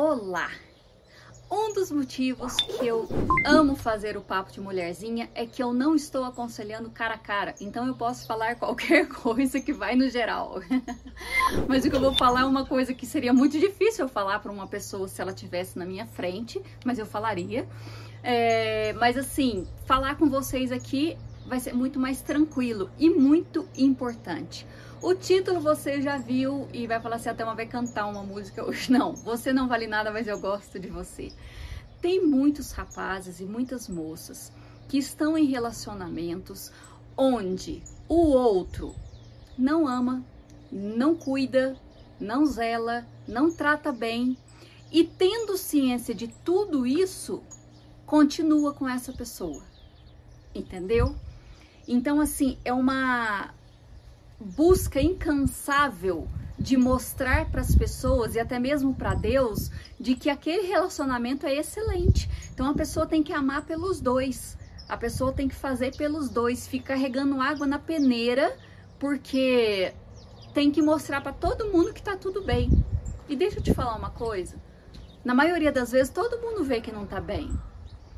Olá! Um dos motivos que eu amo fazer o papo de mulherzinha é que eu não estou aconselhando cara a cara, então eu posso falar qualquer coisa que vai no geral. Mas o que eu vou falar é uma coisa que seria muito difícil eu falar para uma pessoa se ela tivesse na minha frente, mas eu falaria. É, mas assim, falar com vocês aqui vai ser muito mais tranquilo e muito importante. O título você já viu e vai falar assim, até uma vai cantar uma música hoje. Não, você não vale nada, mas eu gosto de você. Tem muitos rapazes e muitas moças que estão em relacionamentos onde o outro não ama, não cuida, não zela, não trata bem e tendo ciência de tudo isso, continua com essa pessoa. Entendeu? Então, assim, é uma busca incansável de mostrar para as pessoas e até mesmo para Deus de que aquele relacionamento é excelente. Então a pessoa tem que amar pelos dois. A pessoa tem que fazer pelos dois, ficar regando água na peneira, porque tem que mostrar para todo mundo que tá tudo bem. E deixa eu te falar uma coisa. Na maioria das vezes todo mundo vê que não tá bem,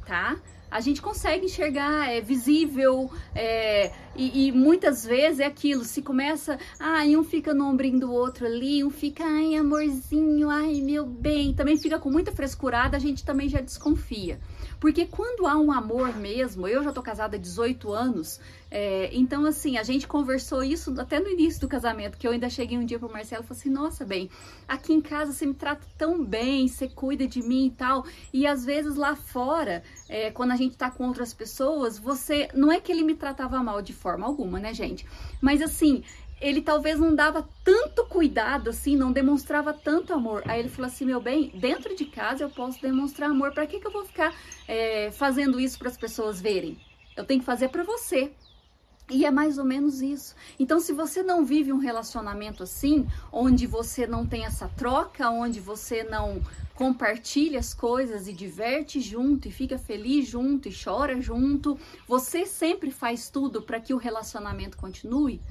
tá? A gente consegue enxergar, é visível, é, e, e, muitas vezes é aquilo, se começa, ai, um fica no ombrinho do outro ali, um fica, ai, amorzinho, ai, meu bem, também fica com muita frescurada, a gente também já desconfia. Porque quando há um amor mesmo, eu já tô casada há 18 anos, é, então assim, a gente conversou isso até no início do casamento, que eu ainda cheguei um dia pro Marcelo e falei assim, nossa, bem, aqui em casa você me trata tão bem, você cuida de mim e tal, e às vezes lá fora, é, quando a gente tá com outras pessoas, você, não é que ele me tratava mal de forma alguma, né gente, mas assim, ele talvez não dava tanto cuidado assim, não demonstrava tanto amor. Aí ele falou assim: meu bem, dentro de casa eu posso demonstrar amor. Para que, que eu vou ficar é, fazendo isso para as pessoas verem? Eu tenho que fazer para você. E é mais ou menos isso. Então, se você não vive um relacionamento assim, onde você não tem essa troca, onde você não compartilha as coisas e diverte junto e fica feliz junto e chora junto, você sempre faz tudo para que o relacionamento continue,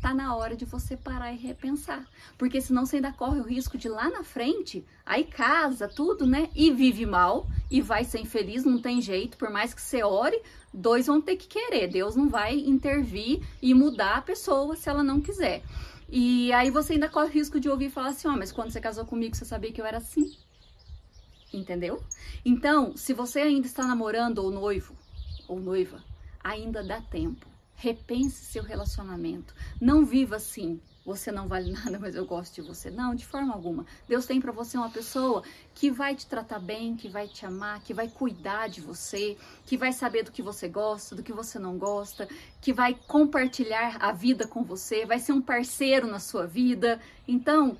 tá na hora de você parar e repensar. Porque senão você ainda corre o risco de lá na frente, aí casa, tudo, né? E vive mal e vai ser infeliz, não tem jeito, por mais que você ore, dois vão ter que querer. Deus não vai intervir e mudar a pessoa se ela não quiser. E aí você ainda corre o risco de ouvir falar assim: ó, oh, mas quando você casou comigo, você sabia que eu era assim. Entendeu? Então, se você ainda está namorando ou noivo ou noiva, ainda dá tempo Repense seu relacionamento. Não viva assim. Você não vale nada, mas eu gosto de você. Não, de forma alguma. Deus tem para você uma pessoa que vai te tratar bem, que vai te amar, que vai cuidar de você, que vai saber do que você gosta, do que você não gosta, que vai compartilhar a vida com você, vai ser um parceiro na sua vida. Então,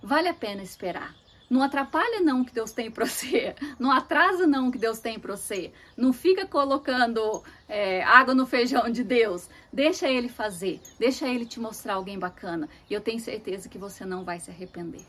vale a pena esperar. Não atrapalha não o que Deus tem para você. Não atrasa não o que Deus tem para você. Não fica colocando é, água no feijão de Deus. Deixa Ele fazer. Deixa Ele te mostrar alguém bacana. E eu tenho certeza que você não vai se arrepender.